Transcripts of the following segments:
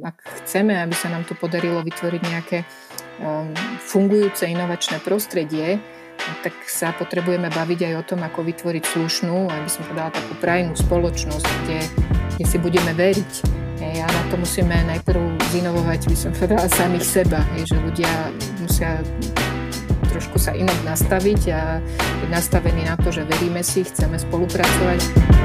ak chceme, aby sa nám tu podarilo vytvoriť nejaké um, fungujúce inovačné prostredie, tak sa potrebujeme baviť aj o tom, ako vytvoriť slušnú, aby som povedala takú prajnú spoločnosť, kde, kde si budeme veriť. Hej, a na to musíme najprv zinovovať, by som povedala, samých seba. Hej, že ľudia musia trošku sa inak nastaviť a byť nastavení na to, že veríme si, chceme spolupracovať.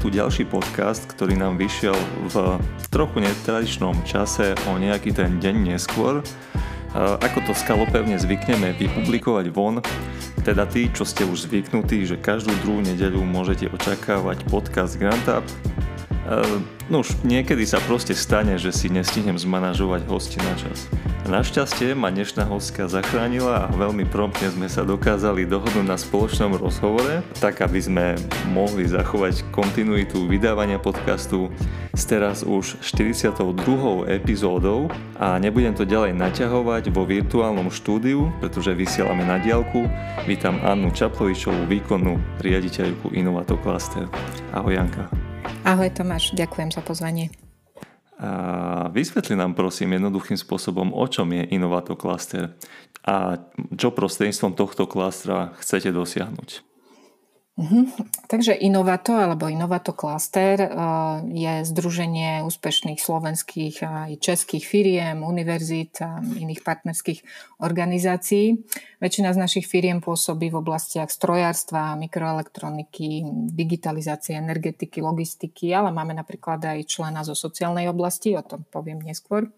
Tu ďalší podcast, ktorý nám vyšiel v trochu netradičnom čase o nejaký ten deň neskôr. Ako to skalopevne zvykneme vypublikovať von, teda tí, čo ste už zvyknutí, že každú druhú nedeľu môžete očakávať podcast Grant Up, No už niekedy sa proste stane, že si nestihnem zmanažovať hosti na čas. Našťastie ma dnešná hostka zachránila a veľmi promptne sme sa dokázali dohodnúť na spoločnom rozhovore, tak aby sme mohli zachovať kontinuitu vydávania podcastu s teraz už 42. epizódou a nebudem to ďalej naťahovať vo virtuálnom štúdiu, pretože vysielame na diálku. Vítam Annu Čaplovičovú, výkonnú riaditeľku Innovato Cluster. Ahoj Janka. Ahoj Tomáš, ďakujem za pozvanie. A vysvetli nám prosím jednoduchým spôsobom, o čom je Innovato Cluster a čo prostredníctvom tohto klastra chcete dosiahnuť. Mhm. Takže Innovato alebo Innovato Cluster eh, je združenie úspešných slovenských a českých firiem, univerzít a iných partnerských organizácií. Väčšina z našich firiem pôsobí v oblastiach strojárstva, mikroelektroniky, digitalizácie, energetiky, logistiky, ale máme napríklad aj člena zo sociálnej oblasti, o tom poviem neskôr.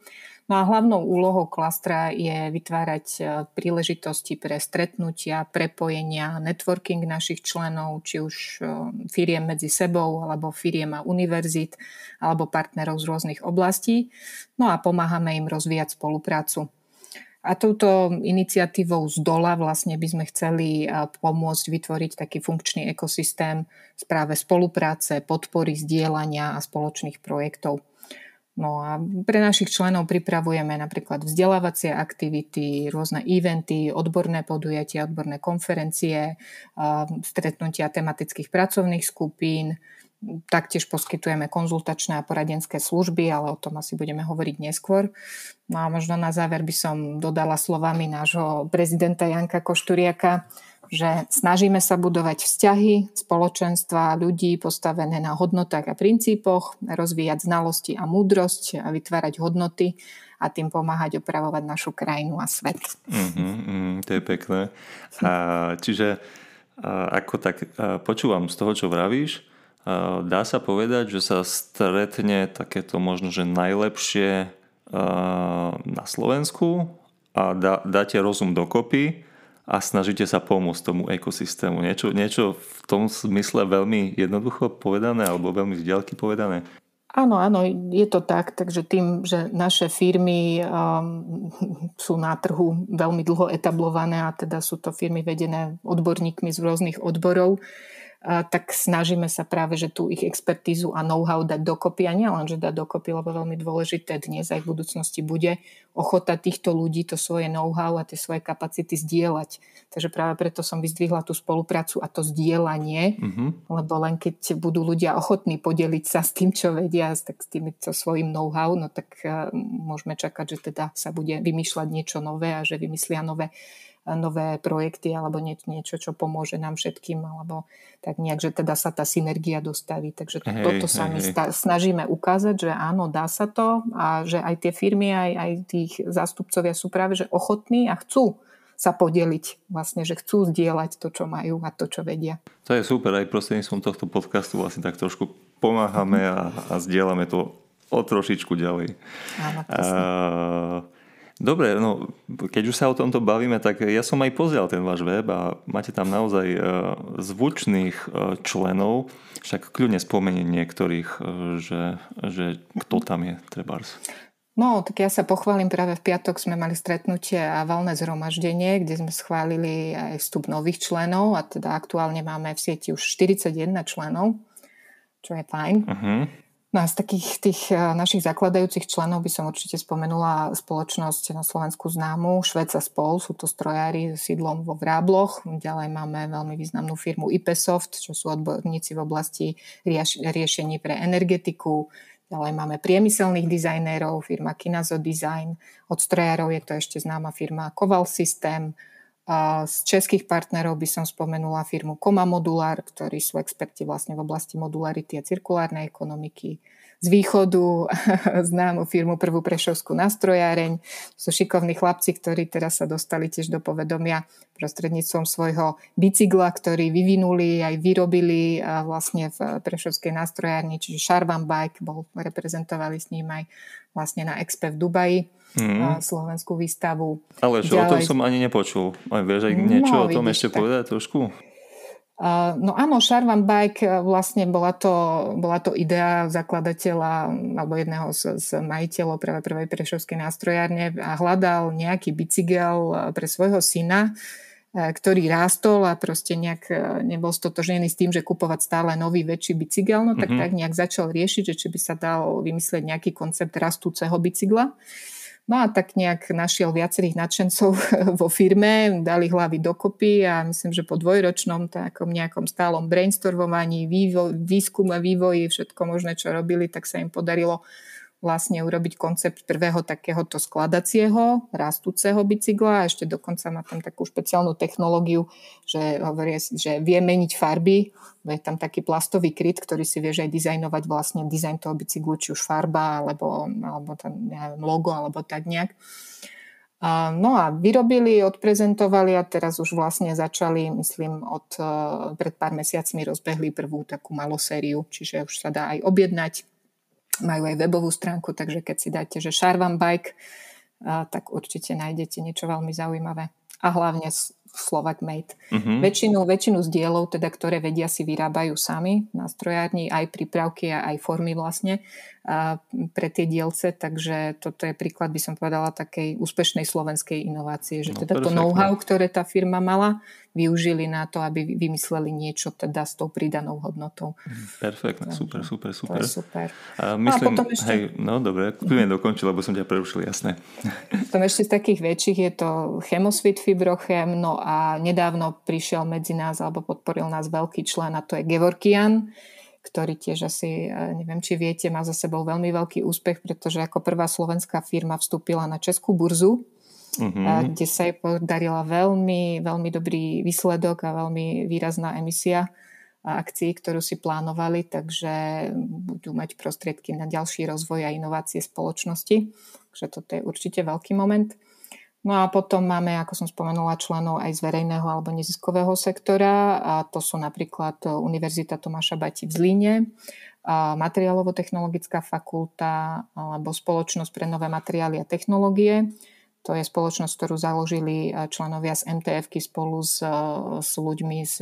No a hlavnou úlohou klastra je vytvárať e, príležitosti pre stretnutia, prepojenia, networking našich členov, či už e, firiem medzi sebou, alebo firiem a univerzit, alebo partnerov z rôznych oblastí. No a pomáhame im rozvíjať spoluprácu. A touto iniciatívou z dola vlastne by sme chceli e, pomôcť vytvoriť taký funkčný ekosystém správe spolupráce, podpory, zdieľania a spoločných projektov. No a pre našich členov pripravujeme napríklad vzdelávacie aktivity, rôzne eventy, odborné podujatia, odborné konferencie, stretnutia tematických pracovných skupín, Taktiež poskytujeme konzultačné a poradenské služby, ale o tom asi budeme hovoriť neskôr. No a možno na záver by som dodala slovami nášho prezidenta Janka Košturiaka, že snažíme sa budovať vzťahy, spoločenstva, ľudí postavené na hodnotách a princípoch, rozvíjať znalosti a múdrosť a vytvárať hodnoty a tým pomáhať opravovať našu krajinu a svet. Mm-hmm, mm, to je pekné. A, čiže a, ako tak a, počúvam z toho, čo vravíš, a, dá sa povedať, že sa stretne takéto možno, že najlepšie a, na Slovensku a dá, dáte rozum dokopy a snažíte sa pomôcť tomu ekosystému. Niečo, niečo v tom smysle veľmi jednoducho povedané alebo veľmi z diaľky povedané? Áno, áno, je to tak. Takže tým, že naše firmy um, sú na trhu veľmi dlho etablované a teda sú to firmy vedené odborníkmi z rôznych odborov, tak snažíme sa práve, že tú ich expertízu a know-how dať dokopy a nielen, že dať dokopy, lebo veľmi dôležité dnes aj v budúcnosti bude ochota týchto ľudí to svoje know-how a tie svoje kapacity zdieľať. Takže práve preto som vyzdvihla tú spoluprácu a to zdieľanie, mm-hmm. lebo len keď budú ľudia ochotní podeliť sa s tým, čo vedia, tak s tým so svojím know-how, no tak môžeme čakať, že teda sa bude vymýšľať niečo nové a že vymyslia nové nové projekty alebo nie, niečo, čo pomôže nám všetkým, alebo tak nejak, že teda sa tá synergia dostaví. Takže hej, toto sa hej, my hej. snažíme ukázať, že áno, dá sa to a že aj tie firmy, aj, aj tých zástupcovia sú práve že ochotní a chcú sa podeliť, vlastne, že chcú zdieľať to, čo majú a to, čo vedia. To je super, aj prostredníctvom tohto podcastu vlastne tak trošku pomáhame a, a zdieľame to o trošičku ďalej. Áno, Dobre, no keď už sa o tomto bavíme, tak ja som aj pozrel ten váš web a máte tam naozaj uh, zvučných uh, členov, však kľudne spomeniem niektorých, uh, že, že kto tam je, trebárs. No, tak ja sa pochválim, práve v piatok sme mali stretnutie a valné zhromaždenie, kde sme schválili aj vstup nových členov a teda aktuálne máme v sieti už 41 členov, čo je fajn. Uh-huh. No a z takých tých eh, našich zakladajúcich členov by som určite spomenula spoločnosť na Slovensku známu Šveca Spol, sú to strojári s sídlom vo Vrábloch. Ďalej máme veľmi významnú firmu IPsoft, čo sú odborníci v oblasti riešení pre energetiku. Ďalej máme priemyselných dizajnérov, firma Kinazo Design. Od strojárov je to ešte známa firma Koval System, z českých partnerov by som spomenula firmu Koma Modular, ktorí sú experti vlastne v oblasti modularity a cirkulárnej ekonomiky. Z východu známu firmu Prvú Prešovskú nastrojáreň. Sú šikovní chlapci, ktorí teraz sa dostali tiež do povedomia prostredníctvom svojho bicykla, ktorý vyvinuli aj vyrobili vlastne v Prešovskej nastrojárni, čiže Sharvan Bike, bol, reprezentovali s ním aj vlastne na Expe v Dubaji mm. slovenskú výstavu. Ale že Ďalej... o tom som ani nepočul. Aj vieš aj niečo no, o tom ešte tak. povedať trošku? Uh, no áno, Sharvan Bike e, vlastne bola to, bola to idea zakladateľa alebo jedného z, z majiteľov práve prvej prešovskej nástrojárne a hľadal nejaký bicykel e, pre svojho syna, e, ktorý rástol a proste nejak nebol stotožnený s tým, že kupovať stále nový, väčší bicykel, no tak mm-hmm. tak nejak začal riešiť, že či by sa dal vymyslieť nejaký koncept rastúceho bicykla. No a tak nejak našiel viacerých nadšencov vo firme, dali hlavy dokopy a myslím, že po dvojročnom takom nejakom stálom brainstormovaní, vývoj, výskum a vývoji, všetko možné, čo robili, tak sa im podarilo vlastne urobiť koncept prvého takéhoto skladacieho, rastúceho bicykla a ešte dokonca má tam takú špeciálnu technológiu, že, hovorí, že vie meniť farby. Je tam taký plastový kryt, ktorý si vieš aj dizajnovať vlastne dizajn toho bicyklu, či už farba, alebo, alebo tam, neviem, logo, alebo tak nejak. No a vyrobili, odprezentovali a teraz už vlastne začali, myslím, od, pred pár mesiacmi rozbehli prvú takú malú sériu, čiže už sa dá aj objednať majú aj webovú stránku, takže keď si dáte, že Sharvan Bike, tak určite nájdete niečo veľmi zaujímavé. A hlavne Slovak Made. Uh-huh. Väčšinu, väčšinu z dielov, teda, ktoré vedia, si vyrábajú sami na strojárni, aj prípravky a aj formy vlastne a pre tie dielce, takže toto je príklad, by som povedala, takej úspešnej slovenskej inovácie, že no, teda perfect. to know-how, ktoré tá firma mala, využili na to, aby vymysleli niečo teda s tou pridanou hodnotou. Perfekt, super, super, super. To je super. A myslím, no a ešte... hej, no dobre, kľudne dokončil, lebo som ťa prerušil, jasné. Potom ešte z takých väčších je to Chemosvit Fibrochem, no a nedávno prišiel medzi nás alebo podporil nás veľký člen a to je Gevorkian, ktorý tiež asi, e, neviem, či viete, má za sebou veľmi veľký úspech, pretože ako prvá slovenská firma vstúpila na Českú burzu, mm-hmm. kde sa jej podarila veľmi, veľmi dobrý výsledok a veľmi výrazná emisia akcií, ktorú si plánovali, takže budú mať prostriedky na ďalší rozvoj a inovácie spoločnosti. Takže toto je určite veľký moment. No a potom máme, ako som spomenula, členov aj z verejného alebo neziskového sektora a to sú napríklad Univerzita Tomáša Bati v Zlíne, Materiálovo-technologická fakulta alebo Spoločnosť pre nové materiály a technológie. To je spoločnosť, ktorú založili členovia z mtf spolu s, s ľuďmi z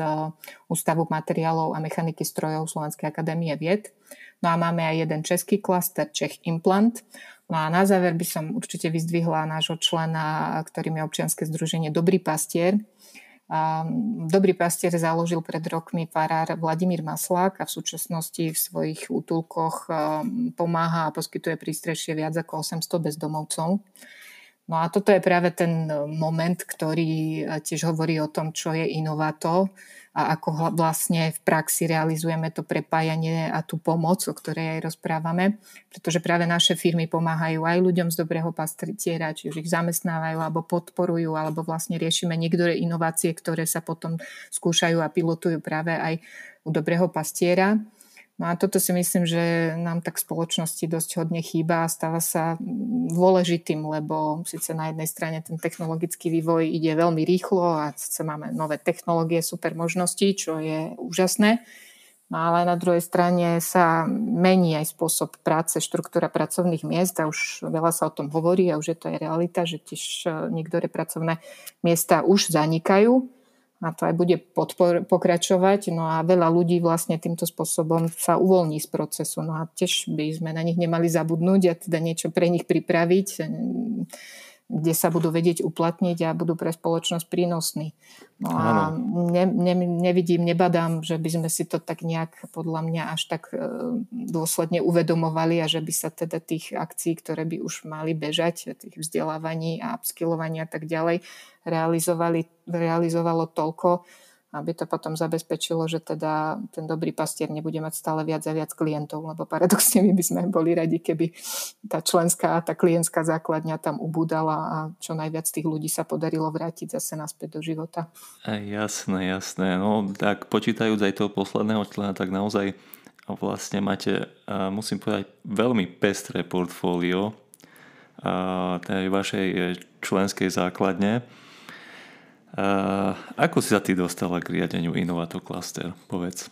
Ústavu materiálov a mechaniky strojov Slovenskej akadémie vied. No a máme aj jeden český klaster, Čech Implant, No a na záver by som určite vyzdvihla nášho člena, ktorým je občianske združenie Dobrý pastier. Dobrý pastier založil pred rokmi farár Vladimír Maslák a v súčasnosti v svojich útulkoch pomáha a poskytuje prístrešie viac ako 800 bezdomovcov. No a toto je práve ten moment, ktorý tiež hovorí o tom, čo je inovátor a ako vlastne v praxi realizujeme to prepájanie a tú pomoc, o ktorej aj rozprávame, pretože práve naše firmy pomáhajú aj ľuďom z dobrého pastiera, či už ich zamestnávajú alebo podporujú, alebo vlastne riešime niektoré inovácie, ktoré sa potom skúšajú a pilotujú práve aj u dobrého pastiera. No a toto si myslím, že nám tak v spoločnosti dosť hodne chýba a stáva sa dôležitým, lebo síce na jednej strane ten technologický vývoj ide veľmi rýchlo a síce máme nové technológie, super možnosti, čo je úžasné, no ale na druhej strane sa mení aj spôsob práce, štruktúra pracovných miest a už veľa sa o tom hovorí a už je to aj realita, že tiež niektoré pracovné miesta už zanikajú a to aj bude podpor- pokračovať. No a veľa ľudí vlastne týmto spôsobom sa uvoľní z procesu. No a tiež by sme na nich nemali zabudnúť a teda niečo pre nich pripraviť. Kde sa budú vedieť uplatniť a budú pre spoločnosť prínosní. No a ne, ne, nevidím, nebadám, že by sme si to tak nejak podľa mňa až tak e, dôsledne uvedomovali a že by sa teda tých akcií, ktoré by už mali bežať, tých vzdelávaní a upskillovaní a tak ďalej, realizovali, realizovalo toľko, aby to potom zabezpečilo, že teda ten dobrý pastier nebude mať stále viac a viac klientov, lebo paradoxne my by sme boli radi, keby tá členská, tá klientská základňa tam ubúdala a čo najviac tých ľudí sa podarilo vrátiť zase naspäť do života. Jasné, jasné. No tak počítajúc aj toho posledného člena, tak naozaj vlastne máte, musím povedať, veľmi pestré portfólio tej vašej členskej základne. A ako si sa ty dostala k riadeniu Innovato Cluster? Povedz.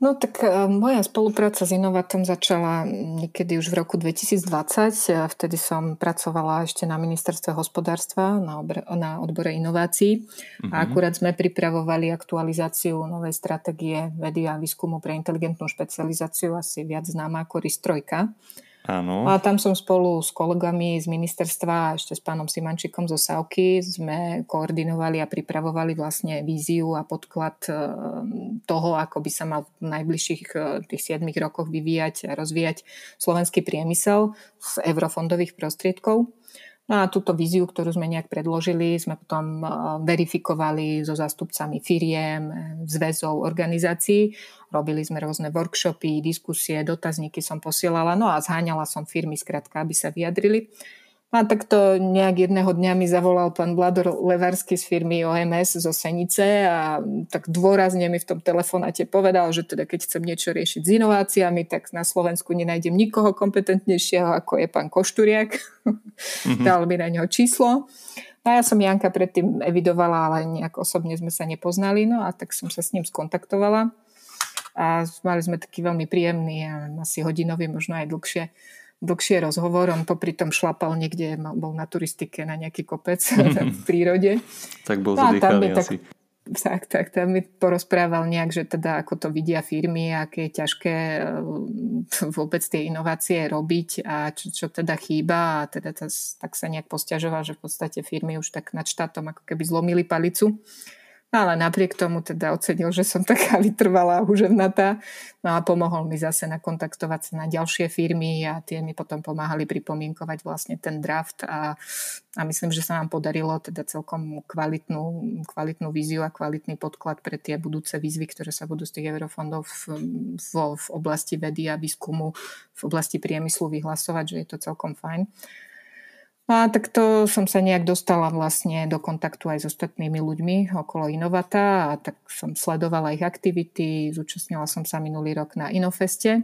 No tak e, moja spolupráca s Inovatom začala niekedy už v roku 2020. Vtedy som pracovala ešte na ministerstve hospodárstva na, obr- na odbore inovácií mm-hmm. a mhm. akurát sme pripravovali aktualizáciu novej stratégie vedy a výskumu pre inteligentnú špecializáciu, asi viac známa ako RIS 3. Áno. A tam som spolu s kolegami z ministerstva a ešte s pánom Simančikom zo Savky sme koordinovali a pripravovali vlastne víziu a podklad e, toho, ako by sa mal v najbližších e, tých 7 rokoch vyvíjať a rozvíjať slovenský priemysel z eurofondových prostriedkov. No a túto víziu, ktorú sme nejak predložili, sme potom eh, verifikovali so zástupcami firiem, zväzov, organizácií. Robili sme rôzne workshopy, diskusie, dotazníky som posielala, no a zháňala som firmy, skrátka, aby sa vyjadrili. A takto nejak jedného dňa mi zavolal pán Vlador Levarsky z firmy OMS zo Senice a tak dôrazne mi v tom telefonáte povedal, že teda keď chcem niečo riešiť s inováciami, tak na Slovensku nenájdem nikoho kompetentnejšieho, ako je pán Košturiak. Mm-hmm. Dal mi na neho číslo. A ja som Janka predtým evidovala, ale nejak osobne sme sa nepoznali, no a tak som sa s ním skontaktovala. A mali sme taký veľmi príjemný, asi hodinový, možno aj dlhšie dlhšie rozhovor. On popri tom šlapal niekde, bol na turistike na nejaký kopec v prírode. Tak bol no zadýchaný asi. Tak, tak, tak, tam mi porozprával nejak, že teda ako to vidia firmy, aké je ťažké eh, vôbec tie inovácie robiť a čo, čo teda chýba a teda tas, tak sa nejak posťažoval, že v podstate firmy už tak nad štátom ako keby zlomili palicu ale napriek tomu teda ocenil, že som taká vytrvalá huževnatá. No a pomohol mi zase nakontaktovať sa na ďalšie firmy a tie mi potom pomáhali pripomienkovať vlastne ten draft a, a myslím, že sa nám podarilo teda celkom kvalitnú, kvalitnú víziu a kvalitný podklad pre tie budúce výzvy, ktoré sa budú z tých eurofondov v, v, v oblasti vedy a výskumu, v oblasti priemyslu vyhlasovať, že je to celkom fajn. No a takto som sa nejak dostala vlastne do kontaktu aj s ostatnými ľuďmi okolo Inovata a tak som sledovala ich aktivity, zúčastnila som sa minulý rok na Inofeste.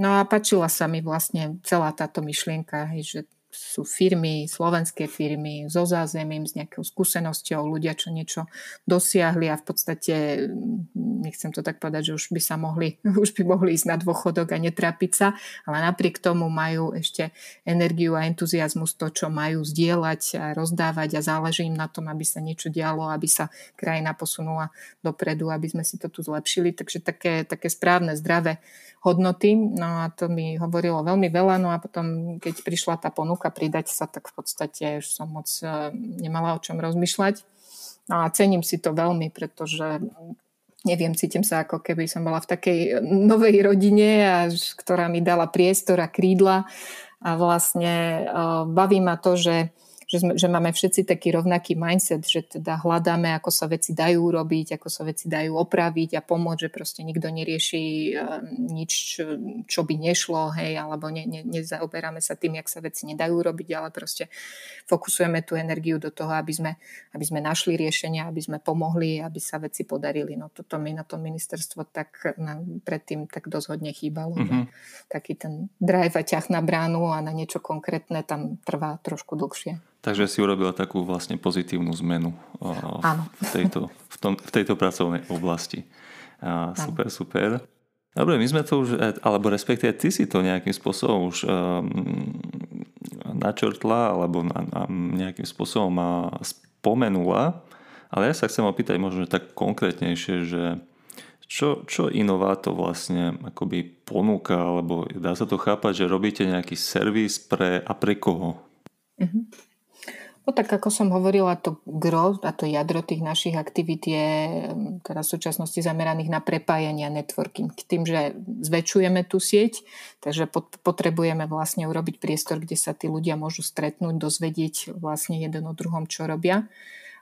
No a páčila sa mi vlastne celá táto myšlienka, že sú firmy, slovenské firmy so zázemím, s nejakou skúsenosťou, ľudia, čo niečo dosiahli a v podstate, mm, nechcem to tak povedať, že už by sa mohli, už by mohli ísť na dôchodok a netrápiť sa, ale napriek tomu majú ešte energiu a entuziasmus to, čo majú zdieľať a rozdávať a záleží im na tom, aby sa niečo dialo, aby sa krajina posunula dopredu, aby sme si to tu zlepšili. Takže také, také správne, zdravé hodnoty. No a to mi hovorilo veľmi veľa. No a potom, keď prišla tá ponuka pridať sa, tak v podstate už som moc e, nemala o čom rozmýšľať. No a cením si to veľmi, pretože neviem, cítim sa ako keby som bola v takej novej rodine, a, ktorá mi dala priestor a krídla a vlastne uh, baví ma to, že že, sme, že máme všetci taký rovnaký mindset, že teda hľadáme, ako sa veci dajú robiť, ako sa veci dajú opraviť a pomôcť, že proste nikto nerieši eh, nič, čo, čo by nešlo, hej, alebo ne, ne, nezaoberáme sa tým, jak sa veci nedajú robiť, ale proste fokusujeme tú energiu do toho, aby sme, aby sme našli riešenia, aby sme pomohli, aby sa veci podarili. No toto mi na to ministerstvo tak na, predtým tak dosť hodne chýbalo. Mm-hmm. Taký ten drive a ťah na bránu a na niečo konkrétne tam trvá trošku dlhšie. Takže si urobila takú vlastne pozitívnu zmenu v tejto, v, tom, v tejto pracovnej oblasti. A super, super. Dobre, my sme to už, e, alebo respektíve ty si to nejakým spôsobom už um, načrtla, alebo na, na, nejakým spôsobom ma spomenula, ale ja sa chcem opýtať možno tak konkrétnejšie, že čo, čo inováto vlastne akoby ponúka, alebo dá sa to chápať, že robíte nejaký servis pre a pre koho? Uh-huh. No tak ako som hovorila, to gro a to jadro tých našich aktivít je mm, teraz v súčasnosti zameraných na prepájanie a networking. Tým, že zväčšujeme tú sieť, takže potrebujeme vlastne urobiť priestor, kde sa tí ľudia môžu stretnúť, dozvedieť vlastne jeden o druhom, čo robia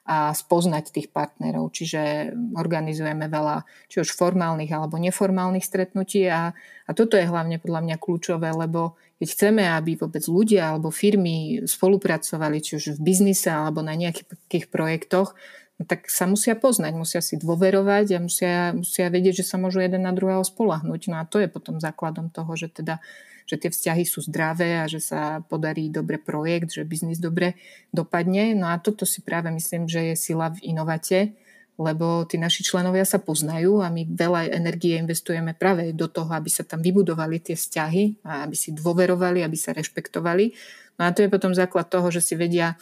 a spoznať tých partnerov. Čiže organizujeme veľa či už formálnych alebo neformálnych stretnutí a, a toto je hlavne podľa mňa kľúčové, lebo keď chceme, aby vôbec ľudia alebo firmy spolupracovali, či už v biznise alebo na nejakých projektoch, no tak sa musia poznať, musia si dôverovať a musia, musia vedieť, že sa môžu jeden na druhého spolahnuť. No a to je potom základom toho, že teda že tie vzťahy sú zdravé a že sa podarí dobre projekt, že biznis dobre dopadne. No a toto si práve myslím, že je sila v inovate, lebo tí naši členovia sa poznajú a my veľa energie investujeme práve do toho, aby sa tam vybudovali tie vzťahy aby si dôverovali, aby sa rešpektovali. No a to je potom základ toho, že si vedia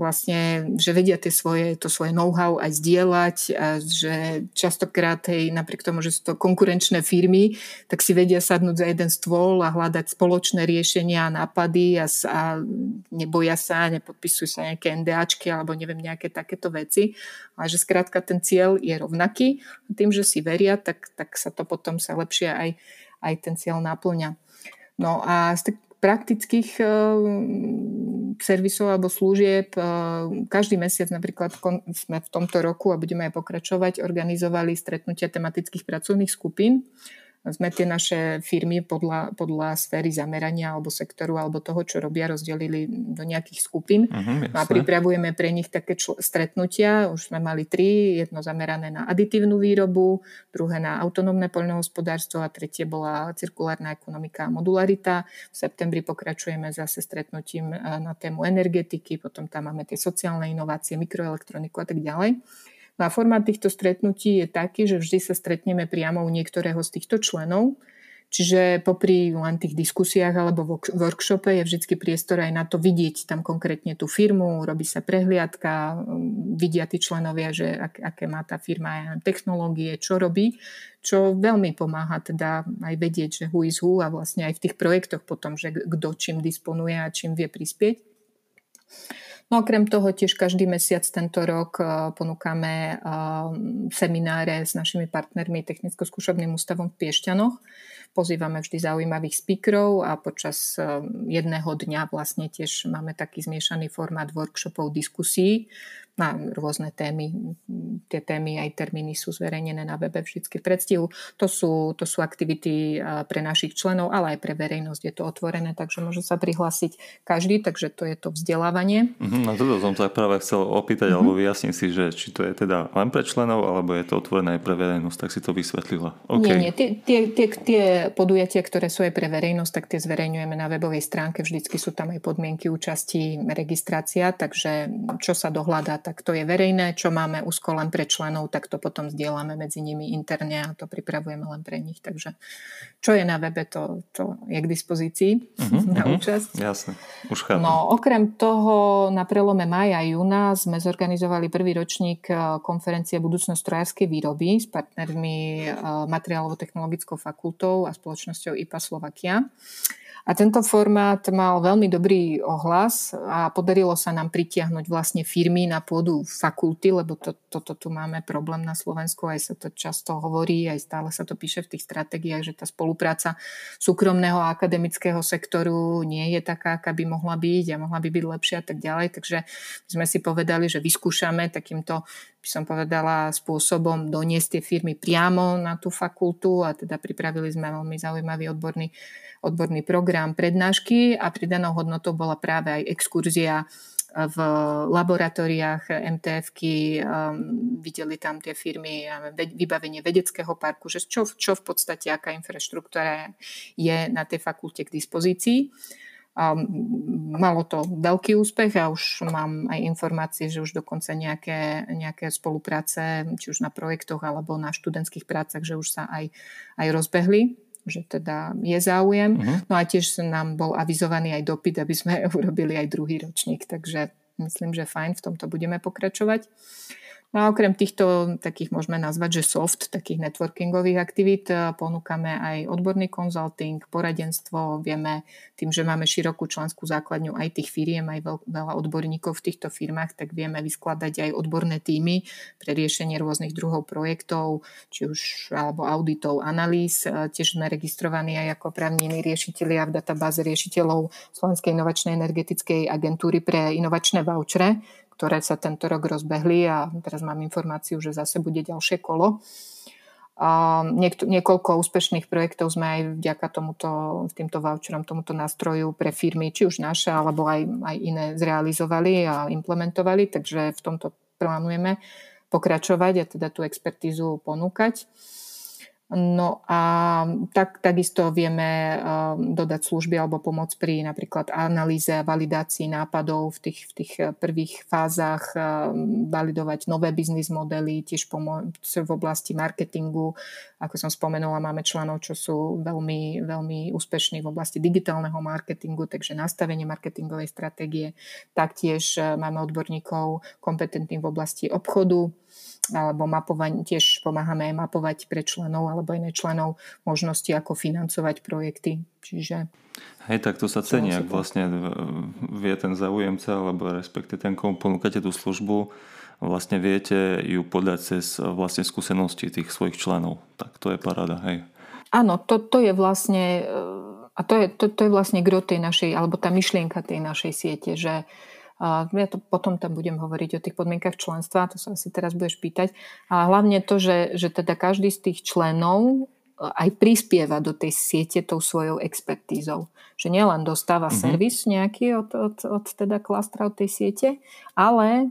vlastne, že vedia tie svoje, to svoje know-how aj zdieľať a že častokrát, hej, napriek tomu, že sú to konkurenčné firmy, tak si vedia sadnúť za jeden stôl a hľadať spoločné riešenia a nápady a, a neboja sa, nepodpisujú sa nejaké NDAčky alebo neviem, nejaké takéto veci. Ale že skrátka ten cieľ je rovnaký. Tým, že si veria, tak, tak sa to potom sa lepšie aj, aj ten cieľ naplňa. No a z praktických eh, servisov alebo služieb. Eh, každý mesiac napríklad sme v tomto roku a budeme aj pokračovať, organizovali stretnutia tematických pracovných skupín sme tie naše firmy podľa, podľa sféry zamerania alebo sektoru alebo toho, čo robia, rozdelili do nejakých skupín. Uh-huh, a pripravujeme pre nich také čl- stretnutia. Už sme mali tri. Jedno zamerané na aditívnu výrobu, druhé na autonómne poľnohospodárstvo a tretie bola cirkulárna ekonomika a modularita. V septembri pokračujeme zase stretnutím eh, na tému energetiky, potom tam máme tie sociálne inovácie, mikroelektroniku a tak ďalej. No a formát týchto stretnutí je taký, že vždy sa stretneme priamo u niektorého z týchto členov, Čiže popri len tých diskusiách alebo workshope je vždy priestor aj na to vidieť tam konkrétne tú firmu, robí sa prehliadka, vidia tí členovia, že ak, aké má tá firma technológie, čo robí, čo veľmi pomáha teda aj vedieť, že who is who a vlastne aj v tých projektoch potom, že kto čím disponuje a čím vie prispieť. No okrem toho tiež každý mesiac tento rok eh, ponúkame eh, semináre s našimi partnermi Technicko-skúšobným ústavom v Piešťanoch. Pozývame vždy zaujímavých speakerov a počas eh, jedného dňa vlastne tiež máme taký zmiešaný formát workshopov, diskusí na rôzne témy. Tie témy aj termíny sú zverejnené na webe vždy v predstihu. To sú, to sú aktivity pre našich členov, ale aj pre verejnosť je to otvorené, takže môže sa prihlásiť každý, takže to je to vzdelávanie. Uh-huh, no toto som sa práve chcel opýtať, uh-huh. alebo vyjasniť si, že či to je teda len pre členov, alebo je to otvorené aj pre verejnosť, tak si to vysvetlila. Okay. Nie, nie, tie, tie, tie, tie podujatia, ktoré sú aj pre verejnosť, tak tie zverejňujeme na webovej stránke, vždycky sú tam aj podmienky účasti, registrácia, takže čo sa dohľadá, tak to je verejné, čo máme úzko len pre členov, tak to potom zdieľame medzi nimi interne a to pripravujeme len pre nich. Takže čo je na webe, to, to je k dispozícii uh-huh, na uh-huh, účasť. Jasne, už chápem. No okrem toho na prelome maja a júna sme zorganizovali prvý ročník eh, konferencie Budúcnosť strojárskej výroby s partnermi eh, Materiálovo-technologickou fakultou a spoločnosťou IPA Slovakia. A tento formát mal veľmi dobrý ohlas a podarilo sa nám pritiahnuť vlastne firmy na pôdu fakulty, lebo to, toto tu máme problém na Slovensku, aj sa to často hovorí, aj stále sa to píše v tých stratégiách, že tá spolupráca súkromného a akademického sektoru nie je taká, aká by mohla byť a mohla by byť lepšia a tak ďalej. Takže sme si povedali, že vyskúšame takýmto by som povedala, spôsobom doniesť tie firmy priamo na tú fakultu a teda pripravili sme veľmi zaujímavý odborný odborný program prednášky a pridanou hodnotou bola práve aj exkurzia v laboratóriách MTF-ky, um, videli tam tie firmy, vybavenie vedeckého parku, že čo, čo v podstate, aká infraštruktúra je na tej fakulte k dispozícii. Um, malo to veľký úspech a už mám aj informácie, že už dokonca nejaké, nejaké spolupráce, či už na projektoch alebo na študentských prácach, že už sa aj, aj rozbehli že teda je záujem. Uh-huh. No a tiež nám bol avizovaný aj dopyt, aby sme urobili aj druhý ročník, takže myslím, že fajn, v tomto budeme pokračovať. No a okrem týchto takých môžeme nazvať, že soft, takých networkingových aktivít, e, ponúkame aj odborný konzulting, poradenstvo. Vieme tým, že máme širokú členskú základňu aj tých firiem, aj veľa odborníkov v týchto firmách, tak vieme vyskladať aj odborné týmy pre riešenie rôznych druhov projektov, či už alebo auditov, analýz. E, tiež sme registrovaní aj ako právnení riešiteľia v databáze riešiteľov Slovenskej inovačnej energetickej agentúry pre inovačné vouchere, ktoré sa tento rok rozbehli a teraz mám informáciu, že zase bude ďalšie kolo. A niek- niekoľko úspešných projektov sme aj vďaka tomuto, týmto voucherom, tomuto nástroju pre firmy, či už naše, alebo aj, aj iné zrealizovali a implementovali, takže v tomto plánujeme pokračovať a teda tú expertízu ponúkať. No a tak, takisto vieme um, dodať služby alebo pomoc pri napríklad analýze a validácii nápadov v tých, v tých prvých fázach, um, validovať nové biznis modely, tiež pomoc v oblasti marketingu. Ako som spomenula, máme členov, čo sú veľmi, veľmi úspešní v oblasti digitálneho marketingu, takže nastavenie marketingovej stratégie. Taktiež uh, máme odborníkov kompetentných v oblasti obchodu, alebo mapovanie, tiež pomáhame aj mapovať pre členov alebo iné členov možnosti, ako financovať projekty. Čiže... Hej, tak to sa cení, ak vlastne vie ten zaujemca, alebo respektive ten, komu ponúkate tú službu, vlastne viete ju podať cez vlastne skúsenosti tých svojich členov. Tak to je parada, hej. Áno, to, to je vlastne a to je, to, to je vlastne gro tej našej, alebo tá myšlienka tej našej siete, že ja to potom tam budem hovoriť o tých podmienkach členstva, to sa asi teraz budeš pýtať. A hlavne to, že, že teda každý z tých členov e, aj prispieva do tej siete tou svojou expertízou. Že nielen dostáva mm-hmm. servis nejaký od, od, od teda klastra od tej siete, ale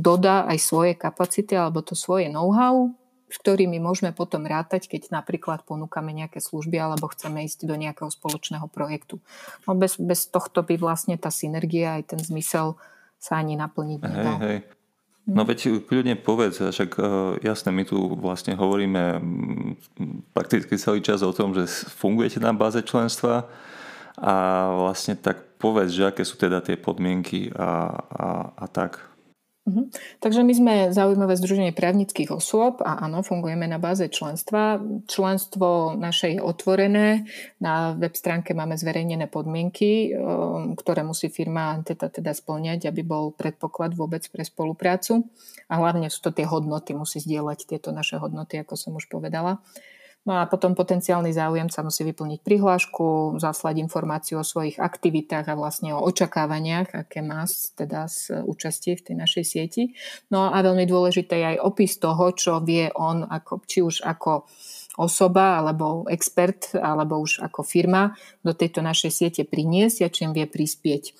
dodá aj svoje kapacity alebo to svoje know-how, s ktorými môžeme potom rátať, keď napríklad ponúkame nejaké služby alebo chceme ísť do nejakého spoločného projektu. No bez, bez tohto by vlastne tá synergia aj ten zmysel sa ani naplniť nedal. Hej, hej. No veď kľudne povedz, však e, jasne, my tu vlastne hovoríme prakticky celý čas o tom, že fungujete na báze členstva a vlastne tak povedz, že aké sú teda tie podmienky a, a, a tak. Uh-huh. Takže my sme zaujímavé združenie právnických osôb a áno, fungujeme na báze členstva. Členstvo naše je otvorené. Na web stránke máme zverejnené podmienky, um, ktoré musí firma teda, teda splňať, aby bol predpoklad vôbec pre spoluprácu. A hlavne sú to tie hodnoty, musí zdieľať tieto naše hodnoty, ako som už povedala. No a potom potenciálny záujemca musí vyplniť prihlášku, zaslať informáciu o svojich aktivitách a vlastne o očakávaniach, aké má teda z účastie v tej našej sieti. No a veľmi dôležité je aj opis toho, čo vie on, ako, či už ako osoba, alebo expert, alebo už ako firma do tejto našej siete priniesť a čím vie prispieť.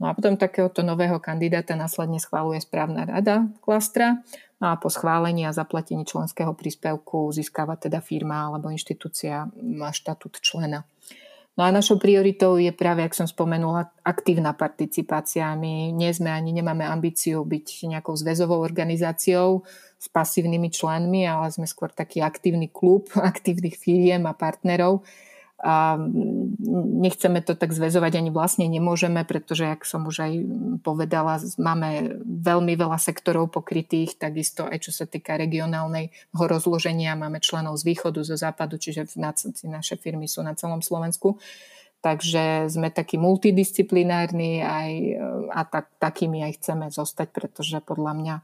No a potom takéhoto nového kandidáta následne schváluje správna rada klastra No a po schválení a zaplatení členského príspevku získava teda firma alebo inštitúcia má štatút člena. No a našou prioritou je práve, ak som spomenula, aktívna participácia. My nie sme ani nemáme ambíciu byť nejakou zväzovou organizáciou s pasívnymi členmi, ale sme skôr taký aktívny klub aktívnych firiem a partnerov, a nechceme to tak zväzovať, ani vlastne nemôžeme, pretože, jak som už aj povedala, máme veľmi veľa sektorov pokrytých, takisto aj čo sa týka regionálneho rozloženia, máme členov z východu, zo západu, čiže naše firmy sú na celom Slovensku. Takže sme takí multidisciplinárni aj, a tak, takými aj chceme zostať, pretože podľa mňa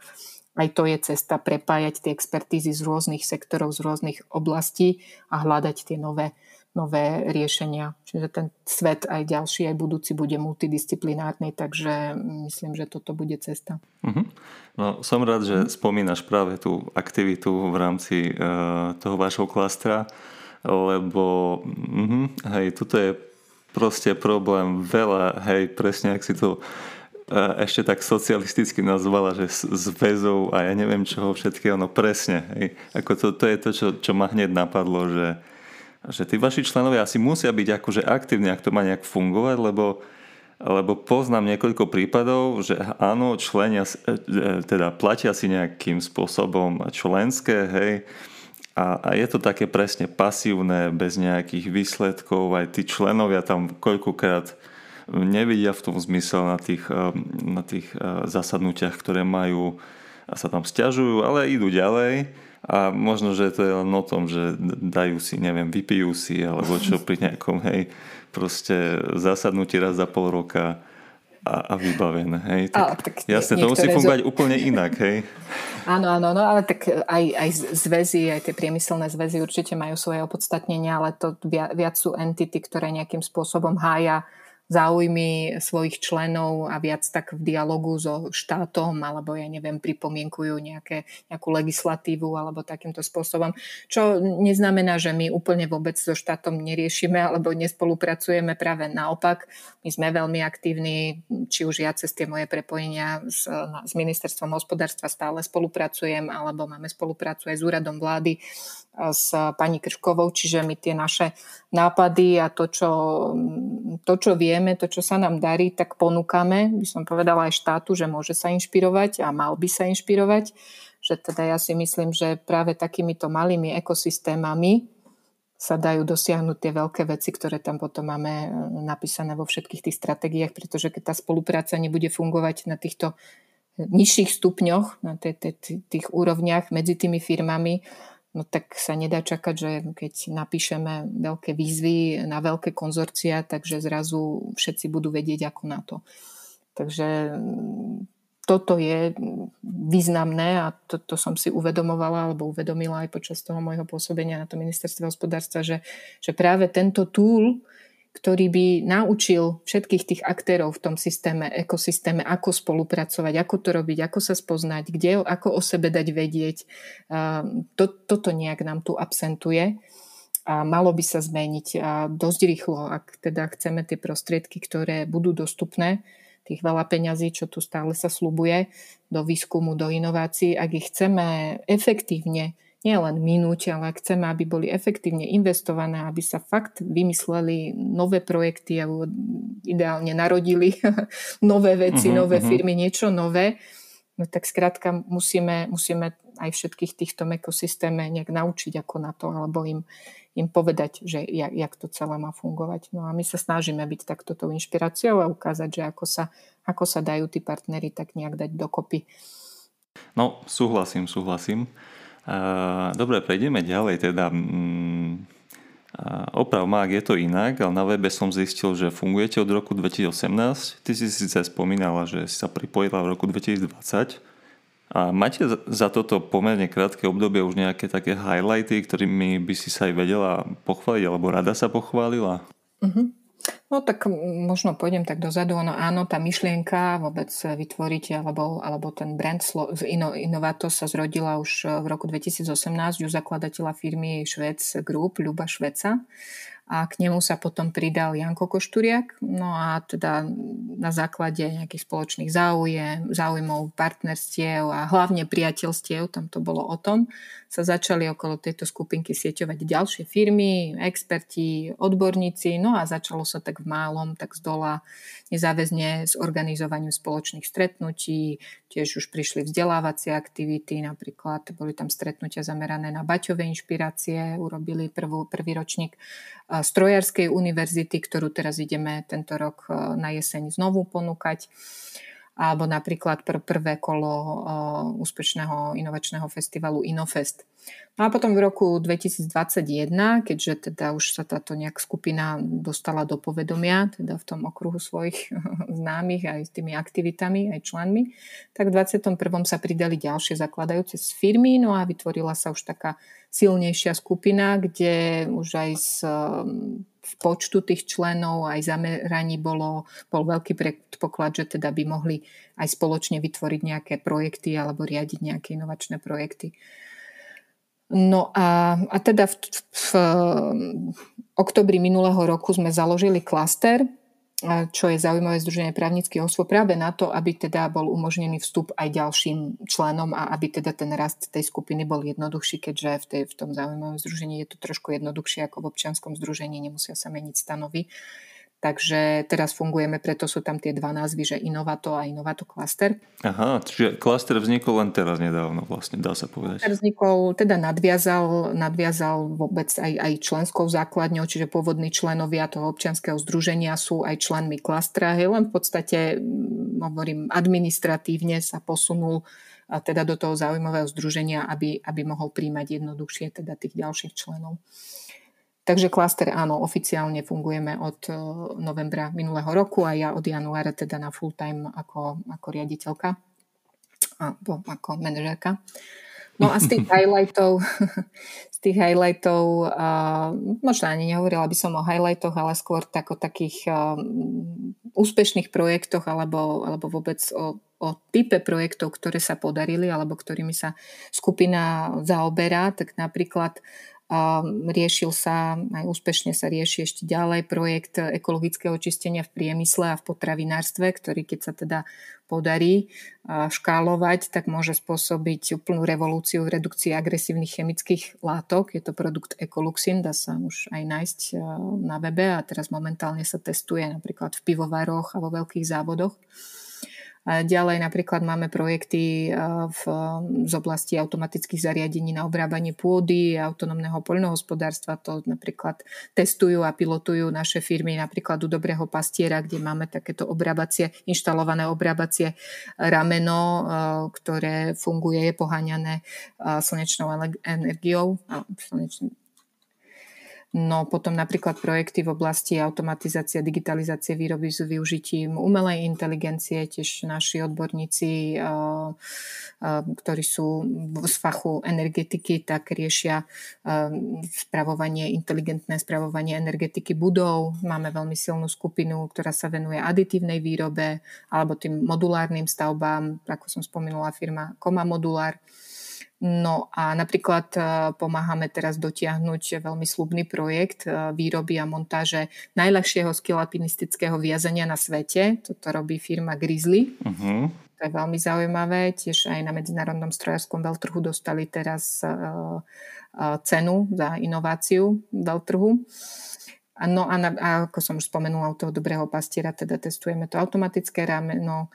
aj to je cesta prepájať tie expertízy z rôznych sektorov, z rôznych oblastí a hľadať tie nové nové riešenia. Čiže ten svet aj ďalší, aj budúci bude multidisciplinárny, takže myslím, že toto bude cesta. Uh-huh. No, som rád, že spomínaš práve tú aktivitu v rámci uh, toho vášho klastra, lebo uh-huh, hej, toto je proste problém veľa, hej, presne ak si to uh, ešte tak socialisticky nazvala, že s väzou a ja neviem čoho všetkého, no presne, ako to, to je to, čo, čo ma hneď napadlo, že že tí vaši členovia asi musia byť akože aktívni, ak to má nejak fungovať, lebo, lebo poznám niekoľko prípadov, že áno, členia, e, e, teda platia si nejakým spôsobom členské, hej, a, a je to také presne pasívne, bez nejakých výsledkov, aj tí členovia tam koľkokrát nevidia v tom zmysel na tých, e, na tých zasadnutiach, ktoré majú a sa tam stiažujú, ale idú ďalej a možno, že to je len o tom, že dajú si, neviem, vypijú si alebo čo pri nejakom, hej, proste zasadnutí raz za pol roka a, a vybavené. Hej. Tak, a, tak jasne, to musí fungovať zo... úplne inak. Hej. Áno, áno, no, ale tak aj, aj zväzy, aj tie priemyselné zväzy určite majú svoje opodstatnenie, ale to viac, sú entity, ktoré nejakým spôsobom hája záujmy svojich členov a viac tak v dialogu so štátom alebo ja neviem, pripomienkujú nejaké, nejakú legislatívu alebo takýmto spôsobom. Čo neznamená, že my úplne vôbec so štátom neriešime alebo nespolupracujeme práve naopak. My sme veľmi aktívni, či už ja cez tie moje prepojenia s, s ministerstvom hospodárstva stále spolupracujem alebo máme spoluprácu aj s úradom vlády s pani Krškovou, čiže my tie naše nápady a to čo, to, čo vieme, to, čo sa nám darí, tak ponúkame, by som povedala aj štátu, že môže sa inšpirovať a mal by sa inšpirovať, že teda ja si myslím, že práve takýmito malými ekosystémami sa dajú dosiahnuť tie veľké veci, ktoré tam potom máme e, napísané vo všetkých tých stratégiách, pretože keď tá spolupráca nebude fungovať na týchto nižších stupňoch, na tých úrovniach medzi tými firmami, no tak sa nedá čakať, že keď napíšeme veľké výzvy na veľké konzorcia, takže zrazu všetci budú vedieť ako na to. Takže mm, toto je významné a to, to som si uvedomovala alebo uvedomila aj počas toho môjho pôsobenia na to ministerstve hospodárstva, že, že práve tento tool, ktorý by naučil všetkých tých aktérov v tom systéme, ekosystéme, ako spolupracovať, ako to robiť, ako sa spoznať, kde, ako o sebe dať vedieť. To, toto nejak nám tu absentuje a malo by sa zmeniť a dosť rýchlo, ak teda chceme tie prostriedky, ktoré budú dostupné, tých veľa peňazí, čo tu stále sa slubuje do výskumu, do inovácií, ak ich chceme efektívne nielen minúť, ale ak chceme, aby boli efektívne investované, aby sa fakt vymysleli nové projekty a ideálne narodili nové veci, uh-huh, nové uh-huh. firmy, niečo nové, no tak skrátka musíme, musíme aj všetkých týchto ekosystéme nejak naučiť ako na to, alebo im, im povedať, že jak, jak to celé má fungovať. No a my sa snažíme byť takto tou inšpiráciou a ukázať, že ako sa, ako sa dajú tí partnery tak nejak dať dokopy. No, súhlasím, súhlasím. Dobre, prejdeme ďalej. Teda, mm, oprav má, ak je to inak, ale na webe som zistil, že fungujete od roku 2018. Ty si síce spomínala, že si sa pripojila v roku 2020. A máte za toto pomerne krátke obdobie už nejaké také highlighty, ktorými by si sa aj vedela pochváliť, alebo rada sa pochválila? Uh-huh. No tak možno pôjdem tak dozadu. No áno, tá myšlienka vôbec vytvoriť, alebo, alebo ten brand Innovato sa zrodila už v roku 2018 u zakladateľa firmy Švec Group, Ľuba Šveca a k nemu sa potom pridal Janko Košturiak. No a teda na základe nejakých spoločných záujem, záujmov, partnerstiev a hlavne priateľstiev, tam to bolo o tom, sa začali okolo tejto skupinky sieťovať ďalšie firmy, experti, odborníci, no a začalo sa tak v málom, tak z dola nezáväzne s organizovaním spoločných stretnutí, tiež už prišli vzdelávacie aktivity, napríklad boli tam stretnutia zamerané na baťové inšpirácie, urobili prvú, prvý ročník Strojárskej univerzity, ktorú teraz ideme tento rok e, na jeseň znovu ponúkať alebo napríklad pr- prvé kolo uh, úspešného inovačného festivalu Inofest. No a potom v roku 2021, keďže teda už sa táto nejak skupina dostala do povedomia, teda v tom okruhu svojich známych aj s tými aktivitami, aj členmi, tak v 21. sa pridali ďalšie zakladajúce z firmy, no a vytvorila sa už taká silnejšia skupina, kde už aj s v počtu tých členov aj zameraní bolo, bol veľký predpoklad, že teda by mohli aj spoločne vytvoriť nejaké projekty alebo riadiť nejaké inovačné projekty. No a, a teda v, v, v oktobri minulého roku sme založili klaster, čo je zaujímavé Združenie právnických osôb práve na to, aby teda bol umožnený vstup aj ďalším členom a aby teda ten rast tej skupiny bol jednoduchší, keďže v, tej, v tom zaujímavom združení je to trošku jednoduchšie ako v občianskom združení, nemusia sa meniť stanovy. Takže teraz fungujeme, preto sú tam tie dva názvy, že Inovato a Inovato Cluster. Aha, čiže klaster vznikol len teraz nedávno vlastne, dá sa povedať. Klaster vznikol, teda nadviazal, nadviazal vôbec aj, aj členskou základňou, čiže pôvodní členovia toho občianského združenia sú aj členmi klastra, hej, len v podstate, mm, hovorím, administratívne sa posunul a teda do toho zaujímavého združenia, aby, aby mohol príjmať jednoduchšie teda tých ďalších členov. Takže klaster áno, oficiálne fungujeme od e, novembra minulého roku a ja od januára teda na full time ako, ako riaditeľka alebo ako manažérka. No a z tých highlightov, z tých highlightov, uh, možno ani nehovorila by som o highlightoch, ale skôr tak o takých uh, úspešných projektoch alebo, alebo vôbec o, o type projektov, ktoré sa podarili alebo ktorými sa skupina zaoberá, tak napríklad riešil sa, aj úspešne sa rieši ešte ďalej projekt ekologického čistenia v priemysle a v potravinárstve, ktorý keď sa teda podarí škálovať, tak môže spôsobiť úplnú revolúciu v redukcii agresívnych chemických látok. Je to produkt Ecoluxin, dá sa už aj nájsť na webe a teraz momentálne sa testuje napríklad v pivovaroch a vo veľkých závodoch. Ďalej napríklad máme projekty v, z oblasti automatických zariadení na obrábanie pôdy, autonómneho poľnohospodárstva. To napríklad testujú a pilotujú naše firmy napríklad u Dobrého pastiera, kde máme takéto obrábacie, inštalované obrábacie rameno, ktoré funguje, je poháňané slnečnou energiou, slnečnou No potom napríklad projekty v oblasti automatizácie a digitalizácie výroby s využitím umelej inteligencie, tiež naši odborníci, ktorí sú z fachu energetiky, tak riešia spravovanie, inteligentné spravovanie energetiky budov. Máme veľmi silnú skupinu, ktorá sa venuje aditívnej výrobe alebo tým modulárnym stavbám, ako som spomenula firma Koma Modulár. No a napríklad e, pomáhame teraz dotiahnuť veľmi slubný projekt e, výroby a montáže najľahšieho skilapinistického viazania na svete. Toto robí firma Grizzly. Uh-huh. To je veľmi zaujímavé. Tiež aj na Medzinárodnom strojárskom veľtrhu dostali teraz e, cenu za inováciu veľtrhu. No a, na, a ako som už spomenula, u toho dobrého pastiera teda testujeme to automatické rameno,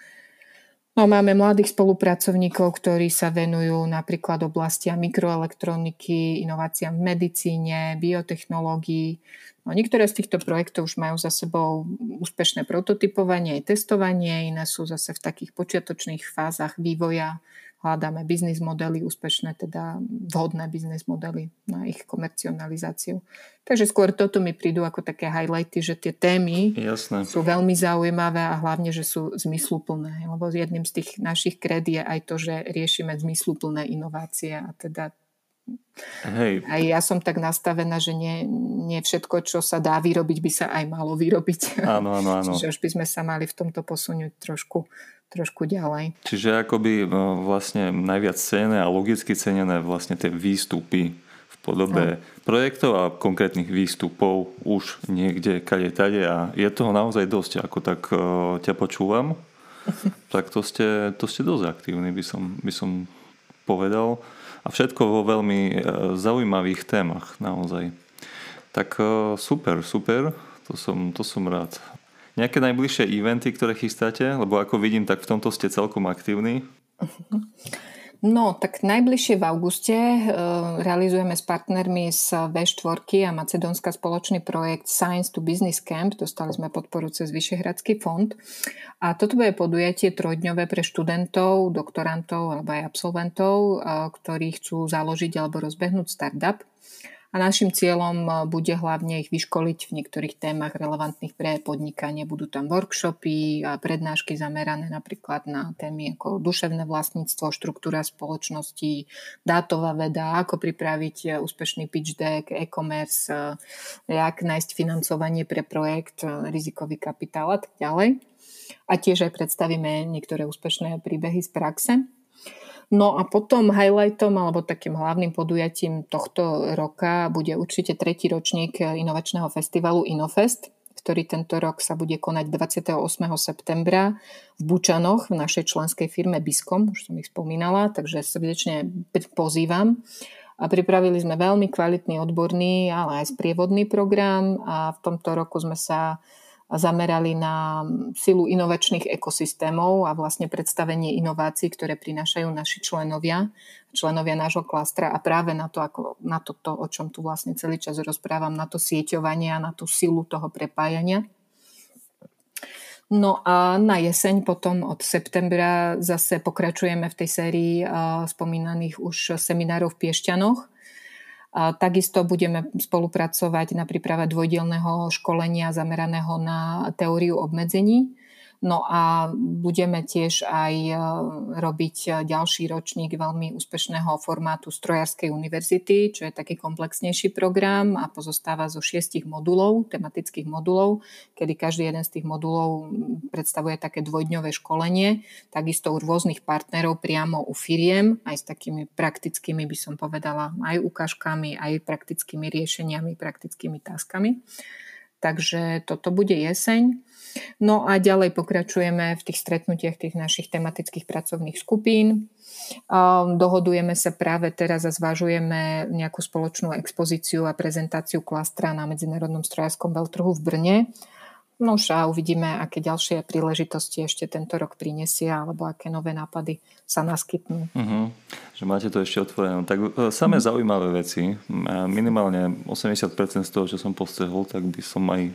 No, máme mladých spolupracovníkov, ktorí sa venujú napríklad oblastiam mikroelektroniky, inováciám v medicíne, biotechnológií. No, niektoré z týchto projektov už majú za sebou úspešné prototypovanie testovanie, iné sú zase v takých počiatočných fázach vývoja hľadáme biznis modely úspešné, teda vhodné biznis modely na ich komercionalizáciu. Takže skôr toto mi prídu ako také highlighty, že tie témy Jasné. sú veľmi zaujímavé a hlavne, že sú zmysluplné. Lebo jedným z tých našich kred je aj to, že riešime zmysluplné inovácie a teda Hej. Aj ja som tak nastavená, že nie, nie všetko, čo sa dá vyrobiť, by sa aj malo vyrobiť. Áno, áno, áno. Čiže už by sme sa mali v tomto posunúť trošku trošku ďalej. Čiže akoby no, vlastne najviac cenené a logicky cenené vlastne tie výstupy v podobe no. projektov a konkrétnych výstupov už niekde, kade, tade a je toho naozaj dosť, ako tak uh, ťa počúvam. tak to ste, to ste dosť aktívni, by som, by som povedal. A všetko vo veľmi uh, zaujímavých témach naozaj. Tak uh, super, super, to som, to som rád. Nejaké najbližšie eventy, ktoré chystáte? Lebo ako vidím, tak v tomto ste celkom aktívni. No, tak najbližšie v auguste e, realizujeme s partnermi z V4 a Macedónska spoločný projekt Science to Business Camp. Dostali sme podporu cez Vyšehradský fond. A toto bude podujatie trojdňové pre študentov, doktorantov alebo aj absolventov, e, ktorí chcú založiť alebo rozbehnúť startup a našim cieľom e, bude hlavne ich vyškoliť v niektorých témach relevantných pre podnikanie. Budú tam workshopy a prednášky zamerané napríklad na témy ako duševné vlastníctvo, štruktúra spoločnosti, dátová veda, ako pripraviť e, úspešný pitch deck, e-commerce, e, jak nájsť financovanie pre projekt, rizikový kapitál a tak ďalej. A tiež aj predstavíme niektoré úspešné príbehy z praxe. No a potom highlightom alebo takým hlavným podujatím tohto roka bude určite tretí ročník inovačného festivalu Inofest, ktorý tento rok sa bude konať 28. septembra v Bučanoch v našej členskej firme Biskom, už som ich spomínala, takže srdečne pozývam. A pripravili sme veľmi kvalitný odborný, ale aj sprievodný program a v tomto roku sme sa zamerali na silu inovačných ekosystémov a vlastne predstavenie inovácií, ktoré prinášajú naši členovia, členovia nášho klastra a práve na to, ako, na to, to, o čom tu vlastne celý čas rozprávam, na to sieťovanie a na tú silu toho prepájania. No a na jeseň potom od septembra zase pokračujeme v tej sérii spomínaných už seminárov v Piešťanoch. Takisto budeme spolupracovať na príprave dvojdielného školenia zameraného na teóriu obmedzení No a budeme tiež aj e, robiť ďalší ročník veľmi úspešného formátu Strojárskej univerzity, čo je taký komplexnejší program a pozostáva zo šiestich modulov, tematických modulov, kedy každý jeden z tých modulov predstavuje také dvojdňové školenie, takisto u rôznych partnerov priamo u firiem, aj s takými praktickými, by som povedala, aj ukážkami, aj praktickými riešeniami, praktickými taskami. Takže toto bude jeseň. No a ďalej pokračujeme v tých stretnutiach tých našich tematických pracovných skupín. Dohodujeme sa práve teraz a zvažujeme nejakú spoločnú expozíciu a prezentáciu klastra na Medzinárodnom strojárskom veľtrhu v Brne. No už a uvidíme, aké ďalšie príležitosti ešte tento rok prinesia, alebo aké nové nápady sa naskytnú. Uh-huh. Že máte to ešte otvorené. Tak e, samé uh-huh. zaujímavé veci. Minimálne 80% z toho, čo som postehol, tak by som aj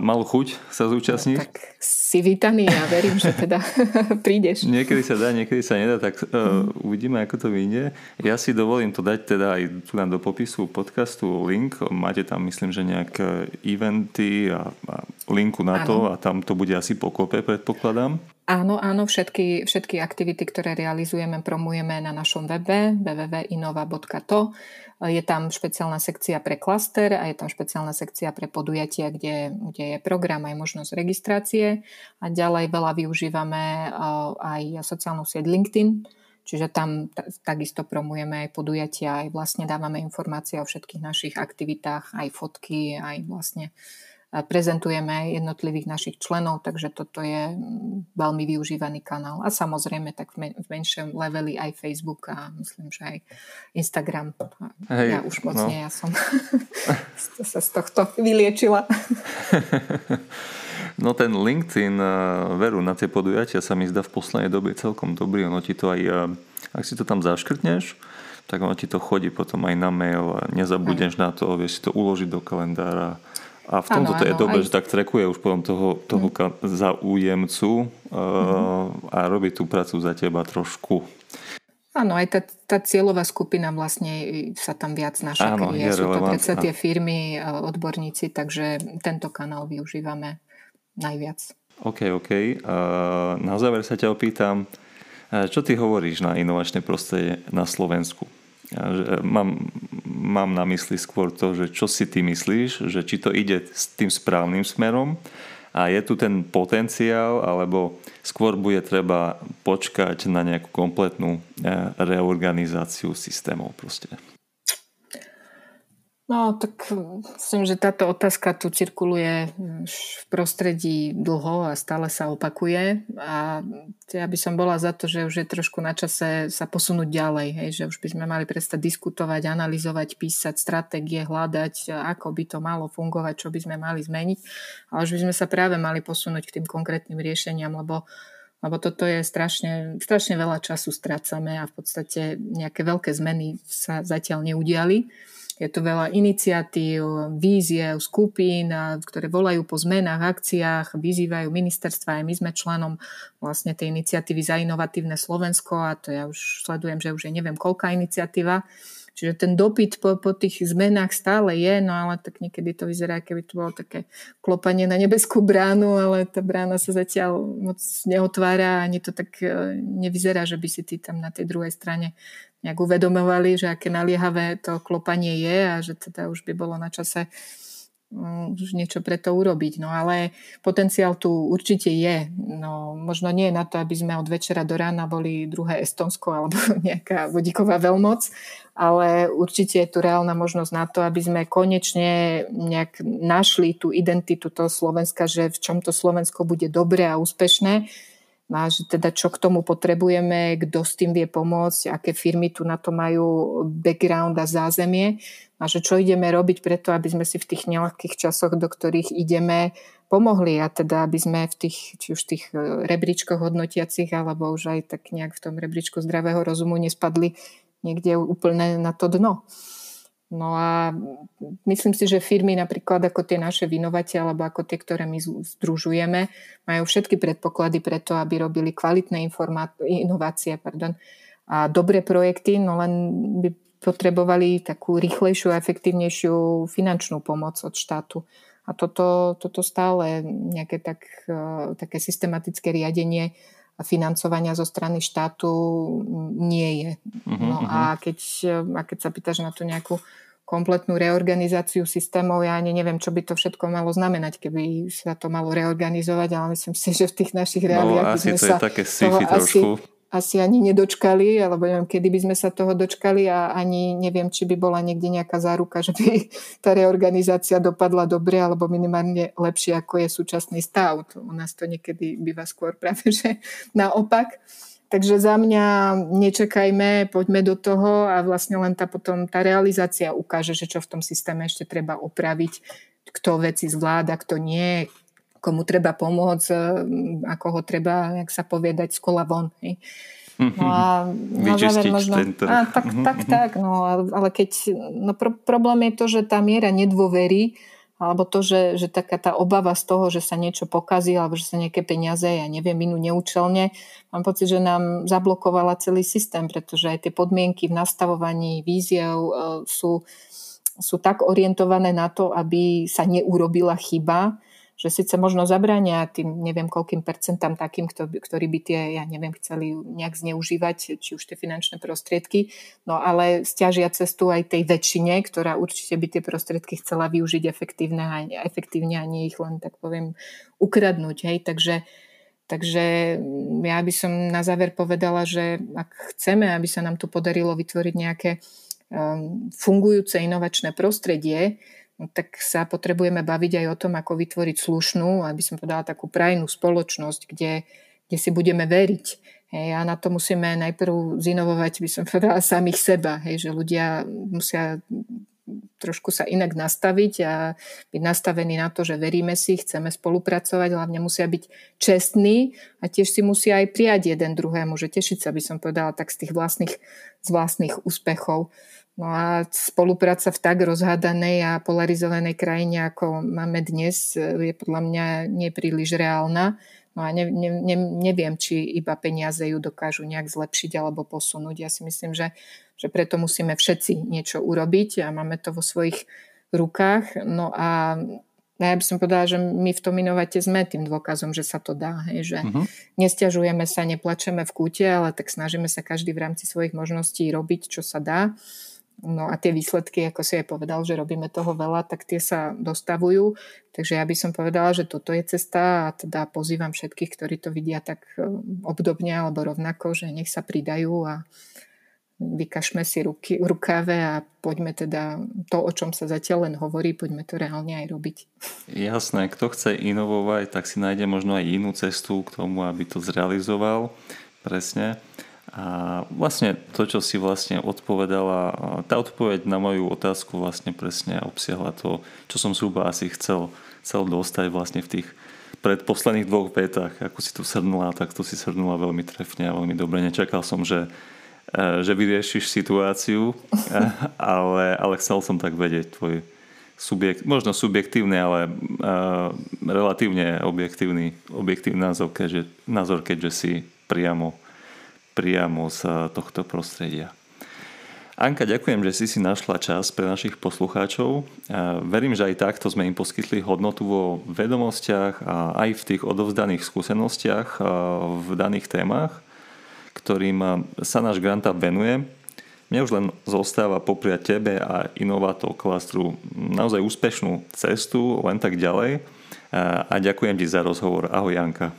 mal chuť sa zúčastniť. No, tak si vítaný a verím, že teda prídeš. Niekedy sa dá, niekedy sa nedá, tak uh, uvidíme, ako to vyjde. Ja si dovolím to dať teda aj tu do popisu podcastu link. Máte tam, myslím, že nejaké eventy a, a linku na ano. to a tam to bude asi pokope, predpokladám. Áno, áno, všetky, všetky aktivity, ktoré realizujeme, promujeme na našom webe www.inova.to. Je tam špeciálna sekcia pre klaster a je tam špeciálna sekcia pre podujatia, kde, kde je program aj možnosť registrácie. A ďalej veľa využívame aj sociálnu sieť LinkedIn, Čiže tam takisto promujeme aj podujatia, aj vlastne dávame informácie o všetkých našich aktivitách, aj fotky, aj vlastne prezentujeme jednotlivých našich členov, takže toto je mm, veľmi využívaný kanál. A samozrejme tak v, menšom leveli aj Facebook a myslím, že aj Instagram. Hej, ja už moc no. nie, ja som sa z tohto vyliečila. No ten LinkedIn, eh, veru, na tie podujatia sa mi zdá v poslednej dobe celkom dobrý. Ono ti to aj, eh, ak si to tam zaškrtneš, tak ono ti to chodí potom aj na mail a nezabudneš aj. na to, vieš si to uložiť do kalendára a v tomto to je dobré, že tak trekuje už potom toho, toho mm. záujemcu uh, mm. a robí tú prácu za teba trošku. Áno, aj tá, tá cieľová skupina vlastne sa tam viac našakrie. Sú to predsa tie firmy, e, odborníci, takže tento kanál využívame najviac. OK, OK. Uh, na záver sa ťa opýtam, čo ty hovoríš na inovačné prostredie na Slovensku? E, mám, mám na mysli skôr to, že čo si ty myslíš, že či to ide s tým správnym smerom a je tu ten potenciál, alebo skôr bude treba počkať na nejakú kompletnú e, reorganizáciu systémov proste. No, tak myslím, že táto otázka tu cirkuluje v prostredí dlho a stále sa opakuje. A ja by som bola za to, že už je trošku na čase sa posunúť ďalej. Hej, že už by sme mali prestať diskutovať, analyzovať, písať stratégie, hľadať, ako by to malo fungovať, čo by sme mali zmeniť. Ale už by sme sa práve mali posunúť k tým konkrétnym riešeniam, lebo lebo toto je strašne, strašne veľa času strácame a v podstate nejaké veľké zmeny sa zatiaľ neudiali. Je tu veľa iniciatív, víziev, skupín, ktoré volajú po zmenách, akciách, vyzývajú ministerstva, aj my sme členom vlastne tej iniciatívy za inovatívne Slovensko a to ja už sledujem, že už je neviem koľká iniciatíva. Čiže ten dopyt po, po tých zmenách stále je, no ale tak niekedy to vyzerá, keby to bolo také klopanie na nebeskú bránu, ale tá brána sa zatiaľ moc neotvára, ani to tak e, nevyzerá, že by si ty tam na tej druhej strane nejak uvedomovali, že aké naliehavé to klopanie je a že teda už by bolo na čase um, už niečo pre to urobiť. No ale potenciál tu určite je. No, možno nie na to, aby sme od večera do rána boli druhé Estonsko alebo nejaká vodíková veľmoc, ale určite je tu reálna možnosť na to, aby sme konečne nejak našli tú identitu toho Slovenska, že v čom to Slovensko bude dobré a úspešné a že teda čo k tomu potrebujeme, kto s tým vie pomôcť, aké firmy tu na to majú background a zázemie a že čo ideme robiť preto, aby sme si v tých nelahkých časoch, do ktorých ideme, pomohli a teda aby sme v tých, či už tých e, rebríčkoch hodnotiacich alebo už aj tak nejak v tom rebríčku zdravého rozumu nespadli niekde úplne na to dno. No a myslím si, že firmy napríklad ako tie naše vinovatie alebo ako tie, ktoré my združujeme, majú všetky predpoklady preto, aby robili kvalitné informá- inovácie pardon, a dobré projekty, no len by potrebovali takú rýchlejšiu a efektívnejšiu finančnú pomoc od štátu. A toto, toto stále nejaké tak, e, také systematické riadenie a financovania zo strany štátu nie je. Uh-huh, no a keď, a keď sa pýtaš na tú nejakú kompletnú reorganizáciu systémov. Ja ani neviem, čo by to všetko malo znamenať, keby sa to malo reorganizovať, ale myslím si, že v tých našich reáliách no, by sme to sa je také toho trošku. asi, asi ani nedočkali, alebo neviem, kedy by sme sa toho dočkali a ani neviem, či by bola niekde nejaká záruka, že by tá reorganizácia dopadla dobre alebo minimálne lepšie, ako je súčasný stav. U nás to niekedy býva skôr práve, že naopak. Takže za mňa nečakajme, poďme do toho a vlastne len tá potom tá realizácia ukáže, že čo v tom systéme ešte treba opraviť, kto veci zvláda, kto nie, komu treba pomôcť, e, ako ho treba, jak sa povedať, z kola von. Hej. No a na záver možno... A, tak, tak, tak, no, ale keď... No, pro, problém je to, že tá miera nedôvery alebo to, že, že taká tá obava z toho, že sa niečo pokazí alebo že sa nejaké peniaze, ja neviem, minú neúčelne, mám pocit, že nám zablokovala celý systém, pretože aj tie podmienky v nastavovaní víziev e, sú, sú tak orientované na to, aby sa neurobila chyba, že síce možno zabránia tým neviem koľkým percentám takým, ktorí by tie, ja neviem, chceli nejak zneužívať, či už tie finančné prostriedky, no ale stiažia cestu aj tej väčšine, ktorá určite by tie prostriedky chcela využiť efektívne a efektívne a nie ich len, tak poviem, ukradnúť. Hej? Takže Takže ja by som na záver povedala, že ak chceme, aby sa nám tu podarilo vytvoriť nejaké um, fungujúce inovačné prostredie, tak sa potrebujeme baviť aj o tom, ako vytvoriť slušnú, aby som povedala takú prajnú spoločnosť, kde, kde si budeme veriť. Hej, a na to musíme najprv zinovovať, by som povedala, samých seba. Hej, že ľudia musia trošku sa inak nastaviť a byť nastavení na to, že veríme si, chceme spolupracovať, hlavne musia byť čestní a tiež si musia aj prijať jeden druhému, že tešiť sa, by som povedala, tak z tých vlastných, z vlastných úspechov. No a spolupráca v tak rozhádanej a polarizovanej krajine, ako máme dnes, je podľa mňa nepríliš reálna. No a ne, ne, ne, neviem, či iba peniaze ju dokážu nejak zlepšiť alebo posunúť. Ja si myslím, že, že preto musíme všetci niečo urobiť a máme to vo svojich rukách. No a ja by som povedala, že my v tom inovate sme tým dôkazom, že sa to dá. Hej, že uh-huh. nestiažujeme sa, neplačeme v kúte, ale tak snažíme sa každý v rámci svojich možností robiť, čo sa dá. No a tie výsledky, ako si aj povedal, že robíme toho veľa, tak tie sa dostavujú. Takže ja by som povedala, že toto je cesta a teda pozývam všetkých, ktorí to vidia tak e, obdobne alebo rovnako, že nech sa pridajú a vykašme si ruky, rukáve a poďme teda to, o čom sa zatiaľ len hovorí, poďme to reálne aj robiť. Jasné, kto chce inovovať, tak si nájde možno aj inú cestu k tomu, aby to zrealizoval. Presne. A vlastne to, čo si vlastne odpovedala, tá odpoveď na moju otázku vlastne presne obsiahla to, čo som zhruba asi chcel, chcel dostať vlastne v tých predposledných dvoch vetách. Ako si tu srdnula, tak tu si srdnula veľmi trefne a veľmi dobre. Nečakal som, že, e, že vyriešiš situáciu, ale, ale chcel som tak vedieť tvoj subjekt, možno subjektívny, ale uh, relatívne objektívny, objektívny názor, keďže, názor, keďže si priamo priamo z tohto prostredia. Anka, ďakujem, že si si našla čas pre našich poslucháčov. Verím, že aj takto sme im poskytli hodnotu vo vedomostiach a aj v tých odovzdaných skúsenostiach v daných témach, ktorým sa náš Granta venuje. Mne už len zostáva popriať tebe a inovátor klastru naozaj úspešnú cestu, len tak ďalej. A ďakujem ti za rozhovor. Ahoj, Anka.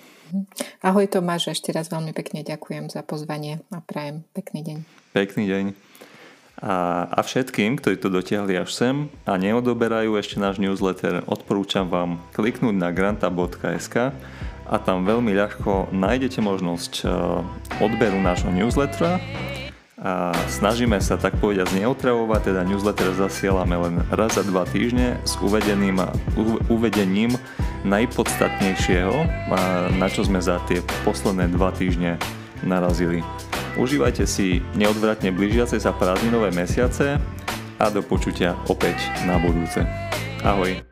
Ahoj Tomáš, ešte raz veľmi pekne ďakujem za pozvanie a prajem pekný deň. Pekný deň. A, a všetkým, ktorí to dotiahli až sem a neodoberajú ešte náš newsletter, odporúčam vám kliknúť na granta.sk a tam veľmi ľahko nájdete možnosť e, odberu nášho newslettera a snažíme sa tak povedať neotravovať, teda newsletter zasielame len raz za dva týždne s uvedeným, uvedením najpodstatnejšieho, na čo sme za tie posledné dva týždne narazili. Užívajte si neodvratne blížiace sa prázdninové mesiace a do počutia opäť na budúce. Ahoj.